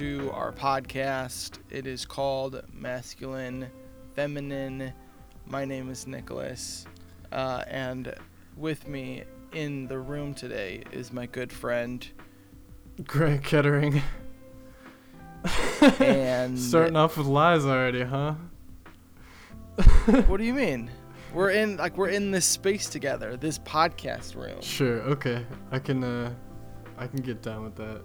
to our podcast. It is called Masculine, Feminine. My name is Nicholas, uh, and with me in the room today is my good friend Greg Kettering. and Starting off with lies already, huh? what do you mean? We're in like we're in this space together, this podcast room. Sure, okay. I can uh I can get down with that.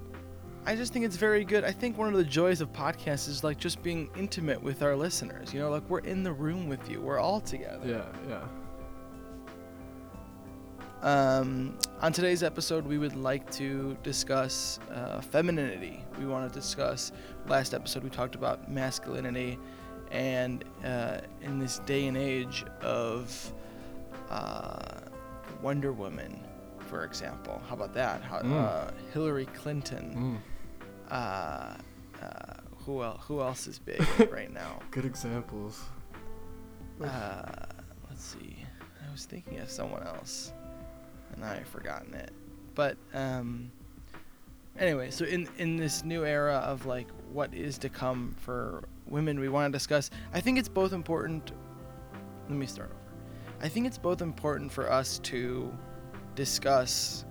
I just think it's very good. I think one of the joys of podcasts is like just being intimate with our listeners. You know, like we're in the room with you. We're all together. Yeah, yeah. Um, on today's episode, we would like to discuss uh, femininity. We want to discuss. Last episode, we talked about masculinity, and uh, in this day and age of uh, Wonder Woman, for example, how about that? How, Mm. uh, Hillary Clinton. Mm, Uh, uh, who else? Who else is big right now? good examples. Uh, let's see. I was thinking of someone else, and I've forgotten it. But um, anyway, so in in this new era of like what is to come for women, we want to discuss. I think it's both important. Let me start over. I think it's both important for us to discuss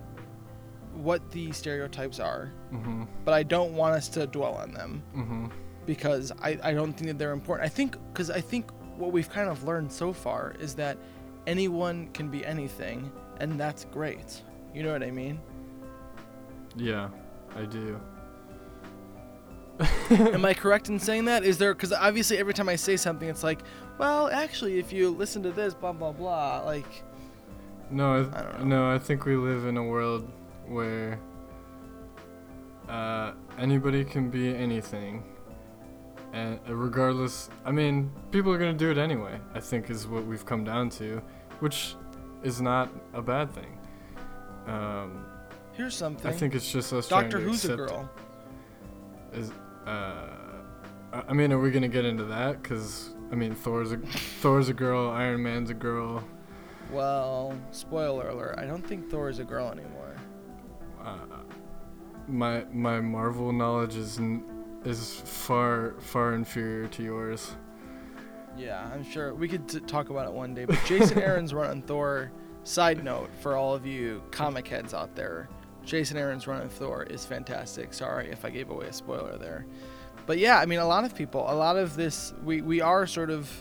what the stereotypes are, Mm-hmm. but I don't want us to dwell on them Mm-hmm. because I, I don't think that they're important. I think because I think what we've kind of learned so far is that anyone can be anything, and that's great. You know what I mean? Yeah, I do. Am I correct in saying that? Is there because obviously every time I say something, it's like, well, actually, if you listen to this, blah blah blah. Like, No, I, I don't know. no, I think we live in a world where uh, anybody can be anything, and uh, regardless, I mean, people are gonna do it anyway. I think is what we've come down to, which is not a bad thing. Um, here's something. I think it's just us Doctor trying to Who's a girl. Is uh, I I mean, are we gonna get into that? Cause I mean, Thor's a Thor's a girl, Iron Man's a girl. Well, spoiler alert. I don't think Thor is a girl anymore. Uh, my my Marvel knowledge is is far far inferior to yours. Yeah, I'm sure we could t- talk about it one day. But Jason Aaron's run on Thor. Side note for all of you comic heads out there, Jason Aaron's run on Thor is fantastic. Sorry if I gave away a spoiler there. But yeah, I mean, a lot of people, a lot of this, we, we are sort of,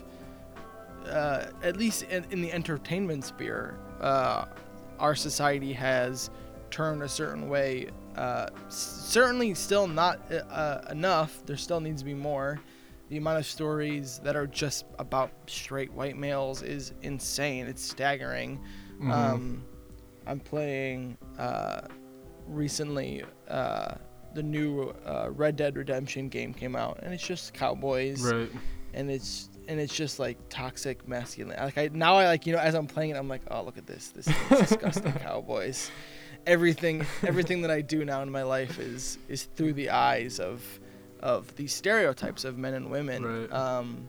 uh, at least in, in the entertainment sphere, uh, our society has turned a certain way. Uh, certainly, still not uh, enough. There still needs to be more the amount of stories that are just about straight white males is insane. It's staggering. Mhm. Um, I'm playing uh, recently. Uh, the new uh, Red Dead Redemption game came out, and it's just cowboys, right. and it's and it's just like toxic masculine. Like I now I like you know as I'm playing it, I'm like, oh look at this, this is disgusting cowboys. Everything everything that I do now in my life is is through the eyes of of these stereotypes of men and women. Right. Um,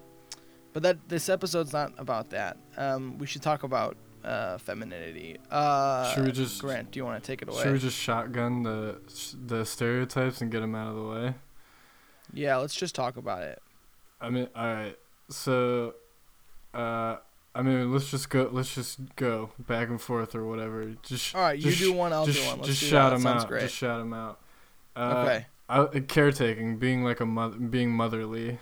but that this episode's not about that. Um, we should talk about uh, femininity. Uh, Should we just- Grant? Do you want to take it away? Should we just shotgun the the stereotypes and get them out of the way? yeah, let's just talk about it. I mean, all right. So, uh, I mean, let's just go. Let's just go back and forth or whatever. Just All right, you just do one, I'll just, do one. Let's just do shout that. them out. great. Just shout them out. Uh, okay. I, caretaking, being like a mother, being motherly,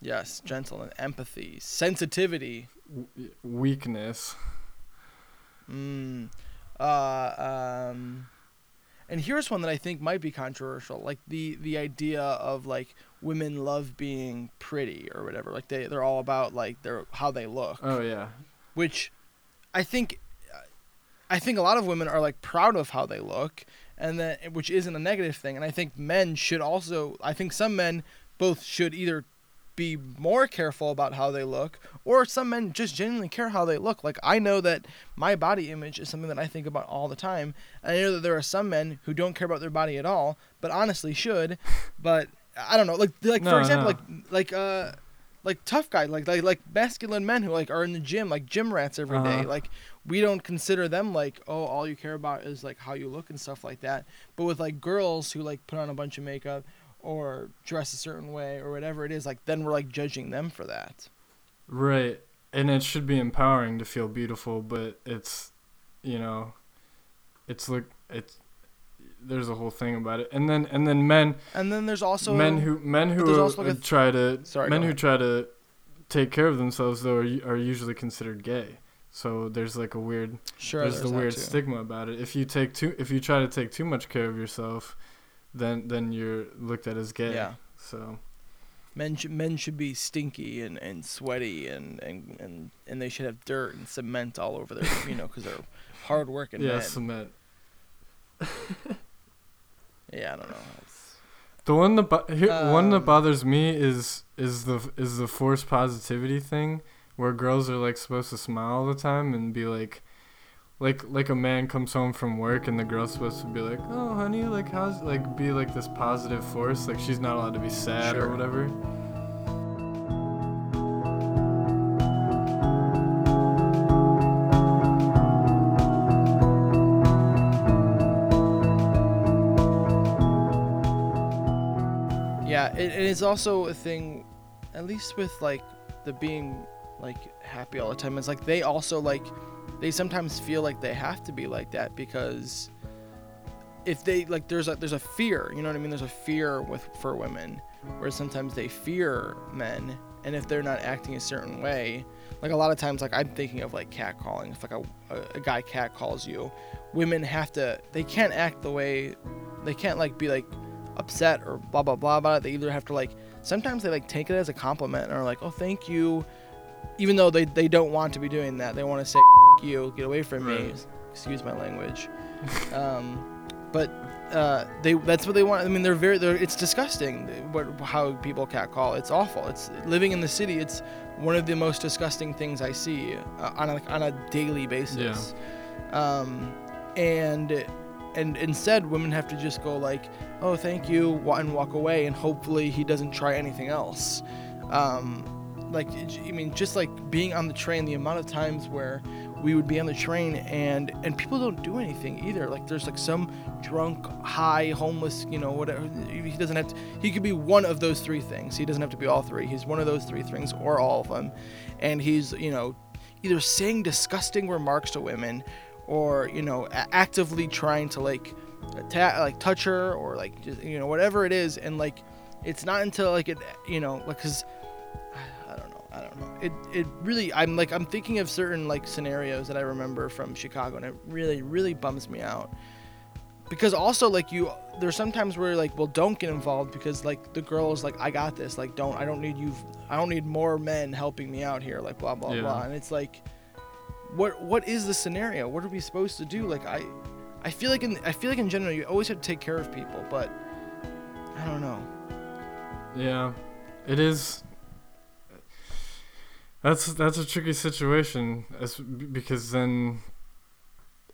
Yes, gentle and empathy, sensitivity. w- weakness. Mm. Uh, um, and here's one that I think might be controversial, like the the idea of like women love being pretty or whatever. Like they they're all about like their how they look, Oh yeah, which I think I think a lot of women are like proud of how they look, and that which isn't a negative thing. And I think men should also. I think some men both should either be more careful about how they look, or some men just genuinely care how they look. Like I know that my body image is something that I think about all the time, and I know that there are some men who don't care about their body at all, but honestly should. But I don't know, like like for example, no. like like uh like tough guy, like like like masculine men who like are in the gym, like gym rats every day. Uh-huh. Like we don't consider them like oh all you care about is like how you look and stuff like that. But with like girls who like put on a bunch of makeup or dress a certain way or whatever it is, like then we're like judging them for that. Right. And it should be empowering to feel beautiful, but it's, you know, it's like it's there's a whole thing about it. And then and then men And then there's also men who men there's who also, like, th- try to Sorry, men who try to take care of themselves though are, are usually considered gay. So there's like a weird sure there's, the weird stigma about it. If you take too if you try to take too much care of yourself, then then you're looked at as gay. Yeah. So Men should men should be stinky and, and sweaty and, and, and, and they should have dirt and cement all over their you know because they're hard working yeah, men. cement. yeah, I don't know. It's, The one that bo- here, one that Um, bothers me is is the is the forced positivity thing, where girls are like supposed to smile all the time and be like, like like a man comes home from work and the girl's supposed to be like, oh honey, like how's like be like this positive force, like she's not allowed to be sad Sure. or whatever. yeah, it, it is also a thing, at least with like the being like happy all the time. It's like they also like they sometimes feel like they have to be like that because if they like there's a there's a fear you know what i mean? There's a fear with for women where sometimes they fear men and if they're not acting a certain way like a lot of times like i'm thinking of like cat calling if like a, a, a guy cat calls you women have to they can't act the way they can't like be like upset or blah blah blah about it. They either have to like sometimes they like take it as a compliment and are like oh thank you even though they, they don't want to be doing that. They want to say you get away from me excuse my language um, but uh, they that's what they want. I mean, they're very they're, it's disgusting what how people catcall. It's awful. It's living in the city. It's one of the most disgusting things I see uh, on a, on a daily basis. Um, and and instead, women have to just go like, "Oh, thank you," and walk away, and hopefully he doesn't try anything else. Um, like I mean, just like being on the train, the amount of times where we would be on the train and and people don't do anything either. Like there's like some drunk, high, homeless, you know, whatever. He doesn't have to. He could be one of those three things. He doesn't have to be all three. He's one of those three things or all of them, and he's you know either saying disgusting remarks to women or you know actively trying to like atta- like touch her or like just, you know whatever it is and like it's not until like it you know like cuz I don't know. I don't know it it really I'm like I'm thinking of certain like scenarios that I remember from Chicago and it really really bums me out. Because also like you there's sometimes where like well don't get involved because like the girl is like I got this. Like don't I don't need you I don't need more men helping me out here like blah blah Yeah. blah. And it's like what what is the scenario? What are we supposed to do? Like I I feel like in I feel like in general you always have to take care of people but I don't know. Yeah, it is. That's that's a tricky situation, as because then,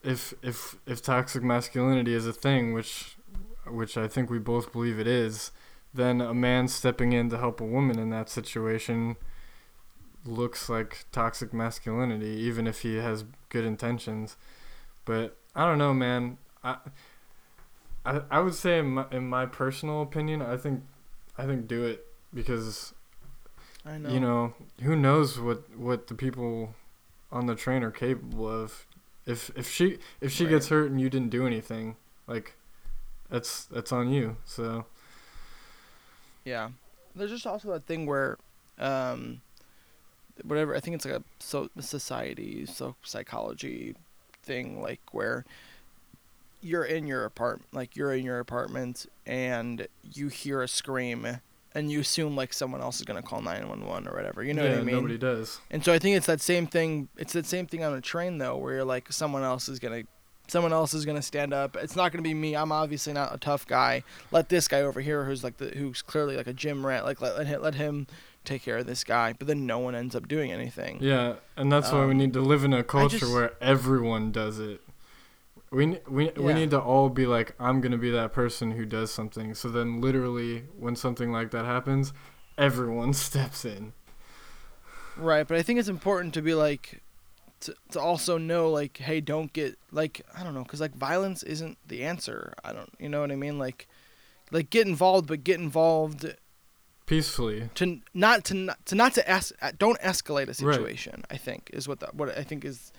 if if if toxic masculinity is a thing, which which I think we both believe it is, then a man stepping in to help a woman in that situation looks like toxic masculinity, even if he has good intentions. But I don't know, man. I I, I would say in my, in my personal opinion, I think I think do it because I know you know who knows what what the people on the train are capable of. If if she if she gets hurt and you didn't do anything, like that's that's on you. So Yeah. There's just also that thing where, um, whatever I think it's like a so society, so psychology thing, like where you're in your apartment, like you're in your apartment and you hear a scream and you assume like someone else is gonna call 911 or whatever. You know yeah, what I mean? nobody does. And so I think it's that same thing. It's that same thing on a train though, where you're like someone else is gonna, someone else is gonna stand up. It's not gonna be me. I'm obviously not a tough guy. Let this guy over here, who's like the, who's clearly like a gym rat, like let let him, let him take care of this guy. But then no one ends up doing anything. Yeah, and that's why we Um, need to live in a culture just- where everyone does it. We we we need to all be like I'm gonna be that person who does something. So then, literally, when something like that happens, everyone steps in. Right, but I think it's important to be like to, to also know like hey don't get like I don't know cuz like violence isn't the answer. I don't you know what I mean like like get involved but get involved peacefully to not to not to not to es- don't escalate a situation right. I think is what that what I think is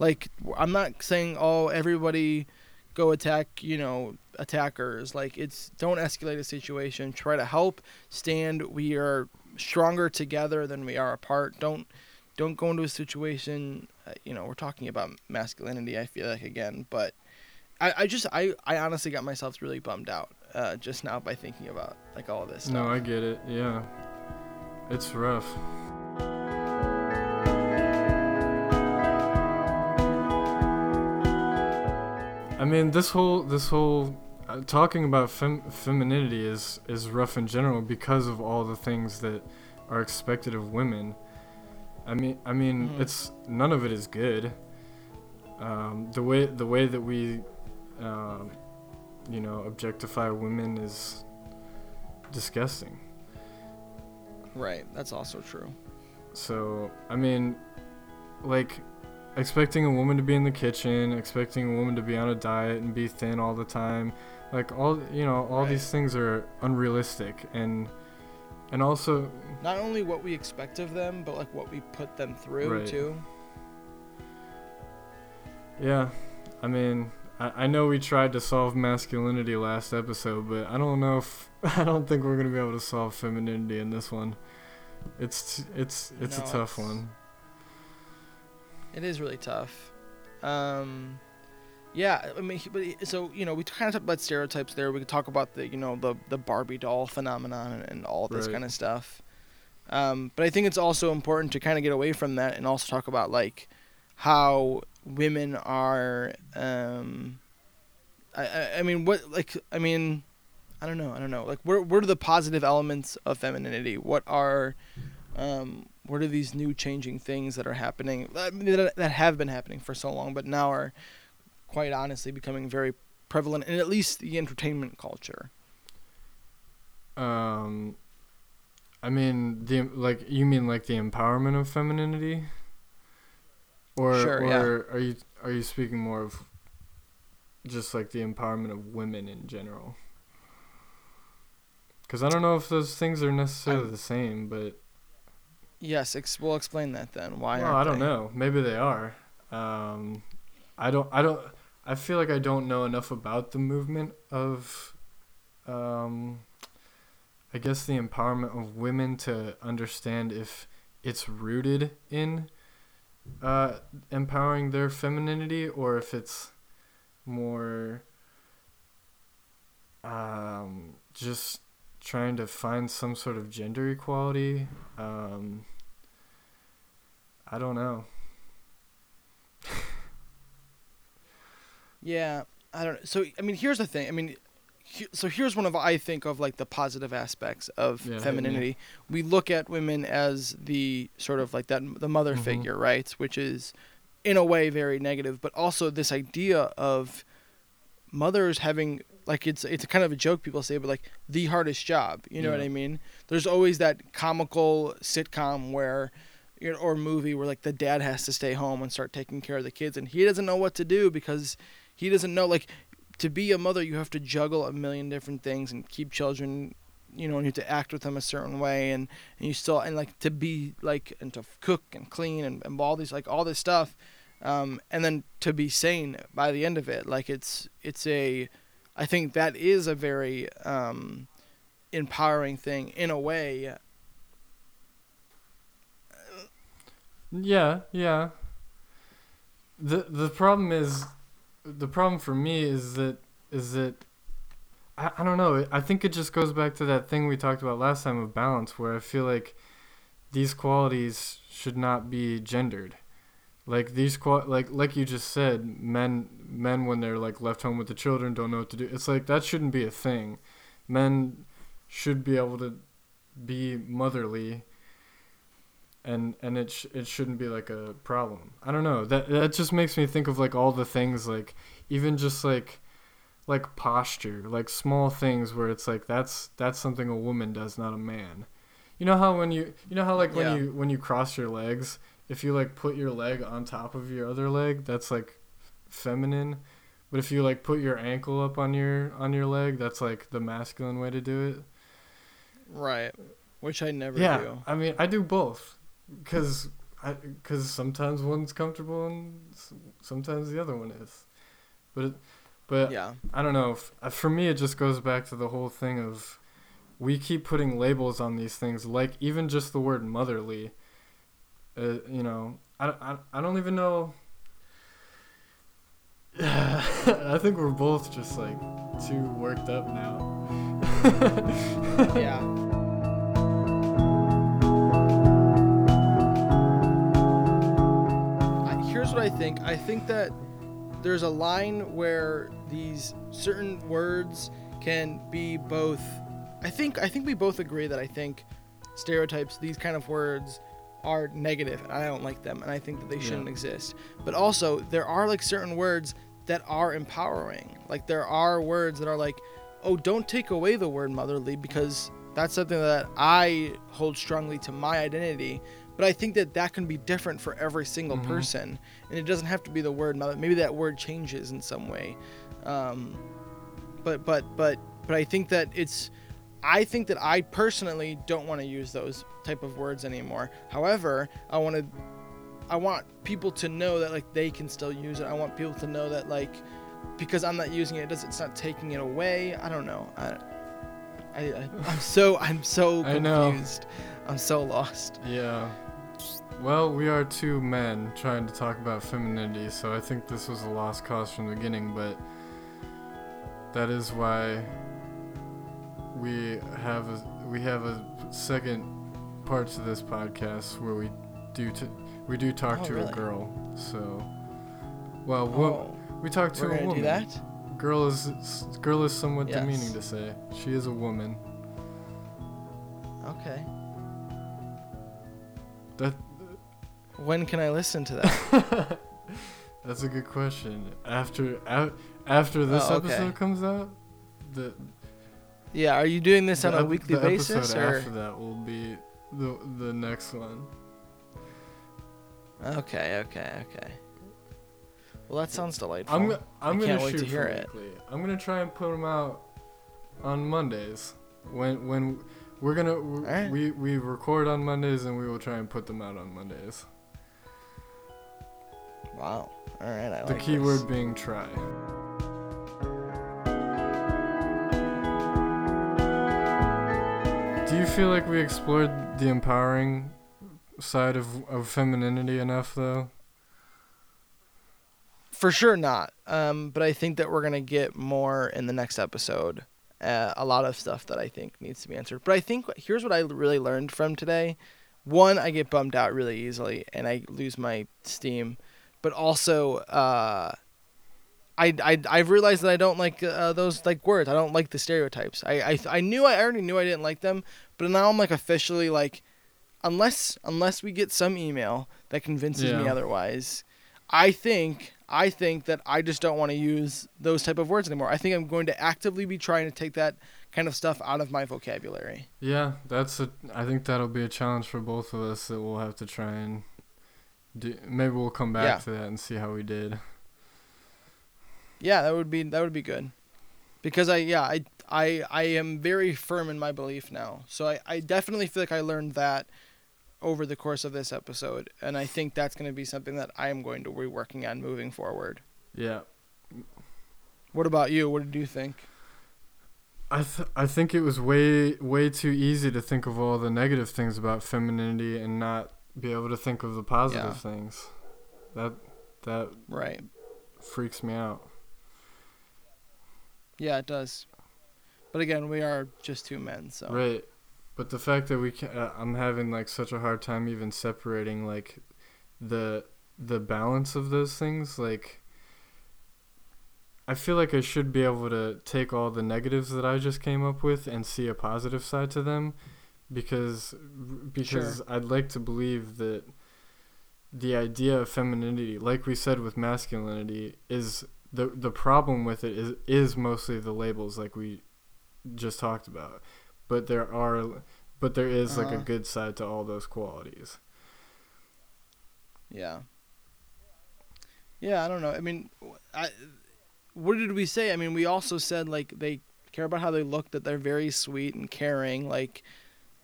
like I'm not saying oh everybody go attack you know attackers. Like it's don't escalate a situation. Try to help stand. We are stronger together than we are apart. Don't don't go into a situation uh, you know we're talking about masculinity i feel like again but i, I just I, I honestly got myself really bummed out uh, just now by thinking about like all of this stuff. no i get it. Yeah. It's rough I mean, this whole this whole uh, talking about fem- femininity is is rough in general because of all the things that are expected of women. I mean, I mean, mm-hmm. it's none of it is good. Um, the way the way that we, um, you know, objectify women is disgusting. Right. That's also true. So I mean, like expecting a woman to be in the kitchen, expecting a woman to be on a diet and be thin all the time, like all you know, all right. these things are unrealistic and and also not only what we expect of them, but like what we put them through right. too. Yeah, I mean, I, I know we tried to solve masculinity last episode, but I don't know if I don't think we're gonna be able to solve femininity in this one. It's it's it's no, a tough it's, one. It is really tough. Um, yeah, I mean, but so you know, we kind of talked about stereotypes there. We could talk about the you know the the Barbie doll phenomenon and, and all this right. kind of stuff. Um, but I think it's also important to kind of get away from that and also talk about like how women are. Um, I, I, I mean, what like I mean, I don't know. I don't know. Like, where what are the positive elements of femininity? What are um, what are these new changing things that are happening that, that have been happening for so long but now are quite honestly becoming very prevalent in at least the entertainment culture? Um i mean the like you mean like the empowerment of femininity? Or sure, or yeah. are you are you speaking more of just like the empowerment of women in general? Because i don't know if those things are necessarily I'm, the same but Yes, ex- we'll explain that then. Why? Well, I don't they? know. Maybe they are. Um, I don't. I don't. I feel like I don't know enough about the movement of, um, I guess the empowerment of women to understand if it's rooted in uh, empowering their femininity or if it's more um, just trying to find some sort of gender equality. Um, I don't know. yeah, I don't. Know. So I mean, here's the thing. I mean, he, so here's one of I think of like the positive aspects of yeah, femininity. Yeah. We look at women as the sort of like that the mother mm-hmm. figure, right? Which is in a way very negative, but also this idea of mothers having like it's it's kind of a joke people say, but like the hardest job. You know yeah. what I mean? There's always that comical sitcom where or movie where like the dad has to stay home and start taking care of the kids and he doesn't know what to do because he doesn't know like to be a mother you have to juggle a million different things and keep children you know and you have to act with them a certain way and, and you still and like to be like and to cook and clean and, and all these like all this stuff um, and then to be sane by the end of it. Like it's it's a i think that is a very um, empowering thing in a way Yeah, yeah. The the problem is the problem for me is that is that I, I don't know. I think it just goes back to that thing we talked about last time of balance where I feel like these qualities should not be gendered. Like these qual like like you just said, men men when they're like left home with the children don't know what to do. It's like that shouldn't be a thing. Men should be able to be motherly and and it sh- it shouldn't be like a problem. I don't know. That that just makes me think of like all the things like even just like like posture, like small things where it's like that's that's something a woman does, not a man. You know how when you you know how like when Yeah. you when you cross your legs, if you like put your leg on top of your other leg, that's like feminine. But if you like put your ankle up on your on your leg, that's like the masculine way to do it. Right. Which I never yeah, do. I mean, I do both I cuz sometimes one's comfortable and sometimes the other one is. But it, but Yeah. I don't know. Uh, For me, it just goes back to the whole thing of we keep putting labels on these things, like even just the word motherly. Uh, you know, I, I, I don't even know. I think we're both just like too worked up now. Yeah. Think. I think that there's a line where these certain words can be both. I think I think we both agree that I think stereotypes, these kind of words, are negative, and I don't like them, and I think that they shouldn't Yeah. exist. But also, there are like certain words that are empowering. Like there are words that are like, oh, don't take away the word motherly because that's something that I hold strongly to my identity. But I think that that can be different for every single Mhm. person, and it doesn't have to be the word mother. Maybe that word changes in some way. Um, but but but but I think that it's. I think that I personally don't want to use those type of words anymore. However, I want to I want people to know that like they can still use it. I want people to know that like because I'm not using it, it does it's not taking it away. I don't know. I, I, I I'm so I'm so I know. confused. I'm so lost. yeah. Well, we are two men trying to talk about femininity, so I think this was a lost cause from the beginning, but that is why we have a we have a second part to this podcast where we do t- we do talk Oh, to a girl. So, well, Oh, we talk to a woman. do that. Girl is girl is somewhat Yes. demeaning to say. She is a woman. Okay. That When can I listen to that? That's a good question. After after this Oh, okay. episode comes out, the yeah. Are you doing this on a weekly the basis episode or? after that will be the the next one. Okay. Okay. Okay. Well, that sounds delightful. I'm I'm I gonna can't wait to shoot hear for it. weekly. I'm gonna try and put them out on Mondays. When when we're gonna Alright. we we record on Mondays and we will try and put them out on Mondays. Wow. All right. I the like keyword this. being try. Do you feel like we explored the empowering side of, of femininity enough though? For sure not. Um, but I think that we're gonna get more in the next episode. Uh, a lot of stuff that I think needs to be answered. But I think here's what I really learned from today. One, I get bummed out really easily and I lose my steam. But also, uh, I, I I've realized that I don't like uh, those like words. I don't like the stereotypes. I, I I knew I already knew I didn't like them, but now I'm like officially like, unless unless we get some email that convinces me otherwise, I think I think that I just don't want to use those type of words anymore. I think I'm going to actively be trying to take that kind of stuff out of my vocabulary. Yeah, that's a. I think that'll be a challenge for both of us that we'll have to try and do. Maybe we'll come back Yeah. to that and see how we did. Yeah, that would be that would be good. Because I yeah, I I I am very firm in my belief now. So I, I definitely feel like I learned that over the course of this episode and I think that's going to be something that I am going to be working on moving forward. Yeah, What about you? What did you think? I th- I think it was way way too easy to think of all the negative things about femininity and not be able to think of the positive Yeah. things. That that Right. freaks me out. Yeah, it does. But again, we are just two men, so Right. But the fact that we can uh, I'm having like such a hard time even separating like the the balance of those things like I feel like I should be able to take all the negatives that I just came up with and see a positive side to them because because Sure. I'd like to believe that the idea of femininity like we said with masculinity is the the problem with it is is mostly the labels like we just talked about but there are but there is like a Uh-huh. good side to all those qualities. Yeah. Yeah, I don't know. I mean, I what did we say? I mean, we also said like they care about how they look, that they're very sweet and caring. Like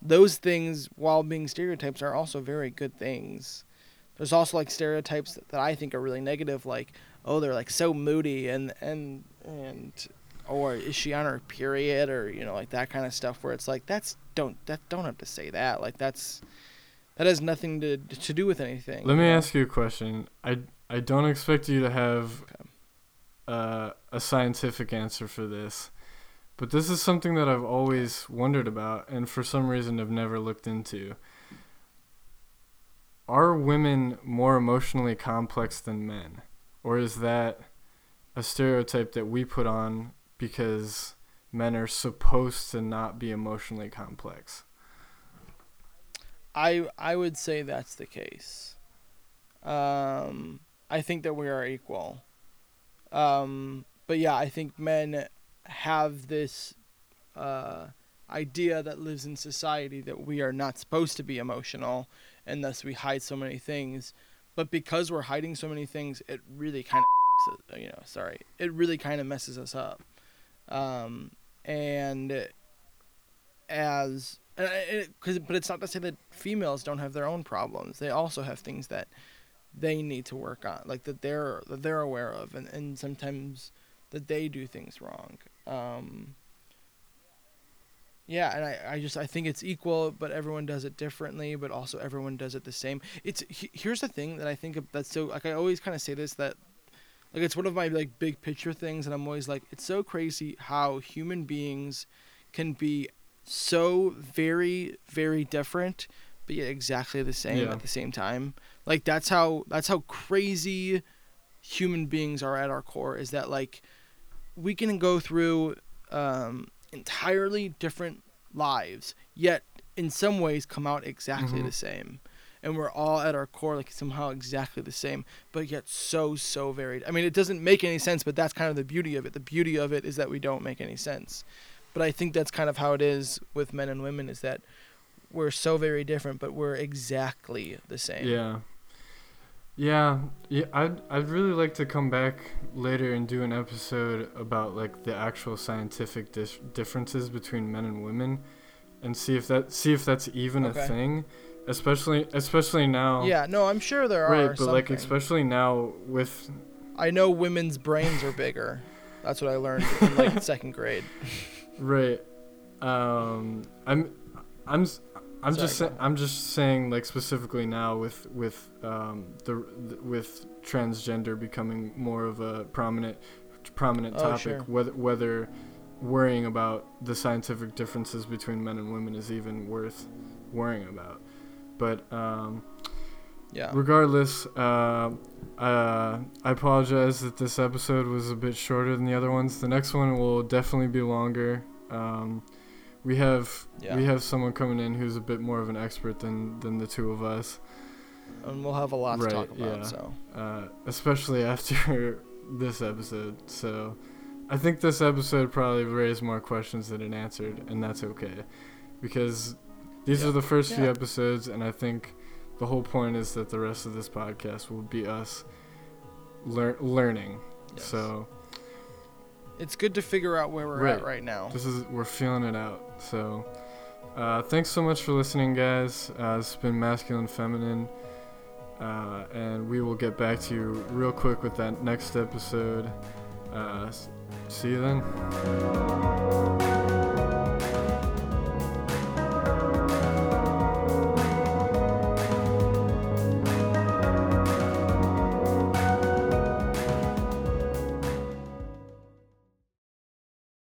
those things, while being stereotypes, are also very good things. There's also like stereotypes that, that I think are really negative, like oh they're like so moody and and and or is she on her period or you know like that kind of stuff where it's like that's don't that don't have to say that like that's that has nothing to to do with anything. Let me know? ask you a question. I I don't expect you to have uh, a scientific answer for this, but this is something that I've always wondered about, and for some reason have never looked into. Are women more emotionally complex than men, or is that a stereotype that we put on because men are supposed to not be emotionally complex? I I would say that's the case. Um, I think that we are equal. Um, but yeah, I think men have this uh, idea that lives in society that we are not supposed to be emotional, and thus we hide so many things. But because we're hiding so many things, it really kind of, you know, sorry, it really kind of messes us up. Um, and as cause, but it's not to say that females don't have their own problems. They also have things that they need to work on, like that they're that they're aware of, and, and sometimes that they do things wrong. Um, yeah, and I, I just I think it's equal, but everyone does it differently, but also everyone does it the same. It's here's the thing that I think of that's so like I always kind of say this that like it's one of my like big picture things, and I'm always like it's so crazy how human beings can be so very very different but yet exactly the same Yeah. at the same time like that's how that's how crazy human beings are at our core is that like we can go through um entirely different lives yet in some ways come out exactly Mhm. the same and we're all at our core like somehow exactly the same but yet so so varied i mean it doesn't make any sense but that's kind of the beauty of it the beauty of it is that we don't make any sense but I think that's kind of how it is with men and women is that we're so very different, but we're exactly the same. Yeah. Yeah, yeah. I'd I'd really like to come back later and do an episode about like the actual scientific dis- differences between men and women, and see if that see if that's even Okay. a thing, especially especially now. Yeah, no, I'm sure there Right, are. but like especially now with I know women's brains are bigger. That's what I learned in like second grade. right, um, I'm I'm I'm Sorry, just sa- I'm just saying like specifically now with with um the, the with transgender becoming more of a prominent prominent Oh, topic sure. whether whether worrying about the scientific differences between men and women is even worth worrying about but um Yeah. regardless uh uh i apologize that this episode was a bit shorter than the other ones the next one will definitely be longer um we have Yeah. we have someone coming in who's a bit more of an expert than than the two of us And we'll have a lot Right, to talk about. yeah. So uh especially after this episode so i think this episode probably raised more questions than it answered and that's okay because these Yeah. are the first few episodes and i think the whole point is that the rest of this podcast will be us lear- learning yes. so it's good to figure out where we're Right. at right now. this is we're feeling it out so uh, thanks so much for listening guys uh, it's been masculine feminine uh, and we will get back to you real quick with that next episode uh, see you then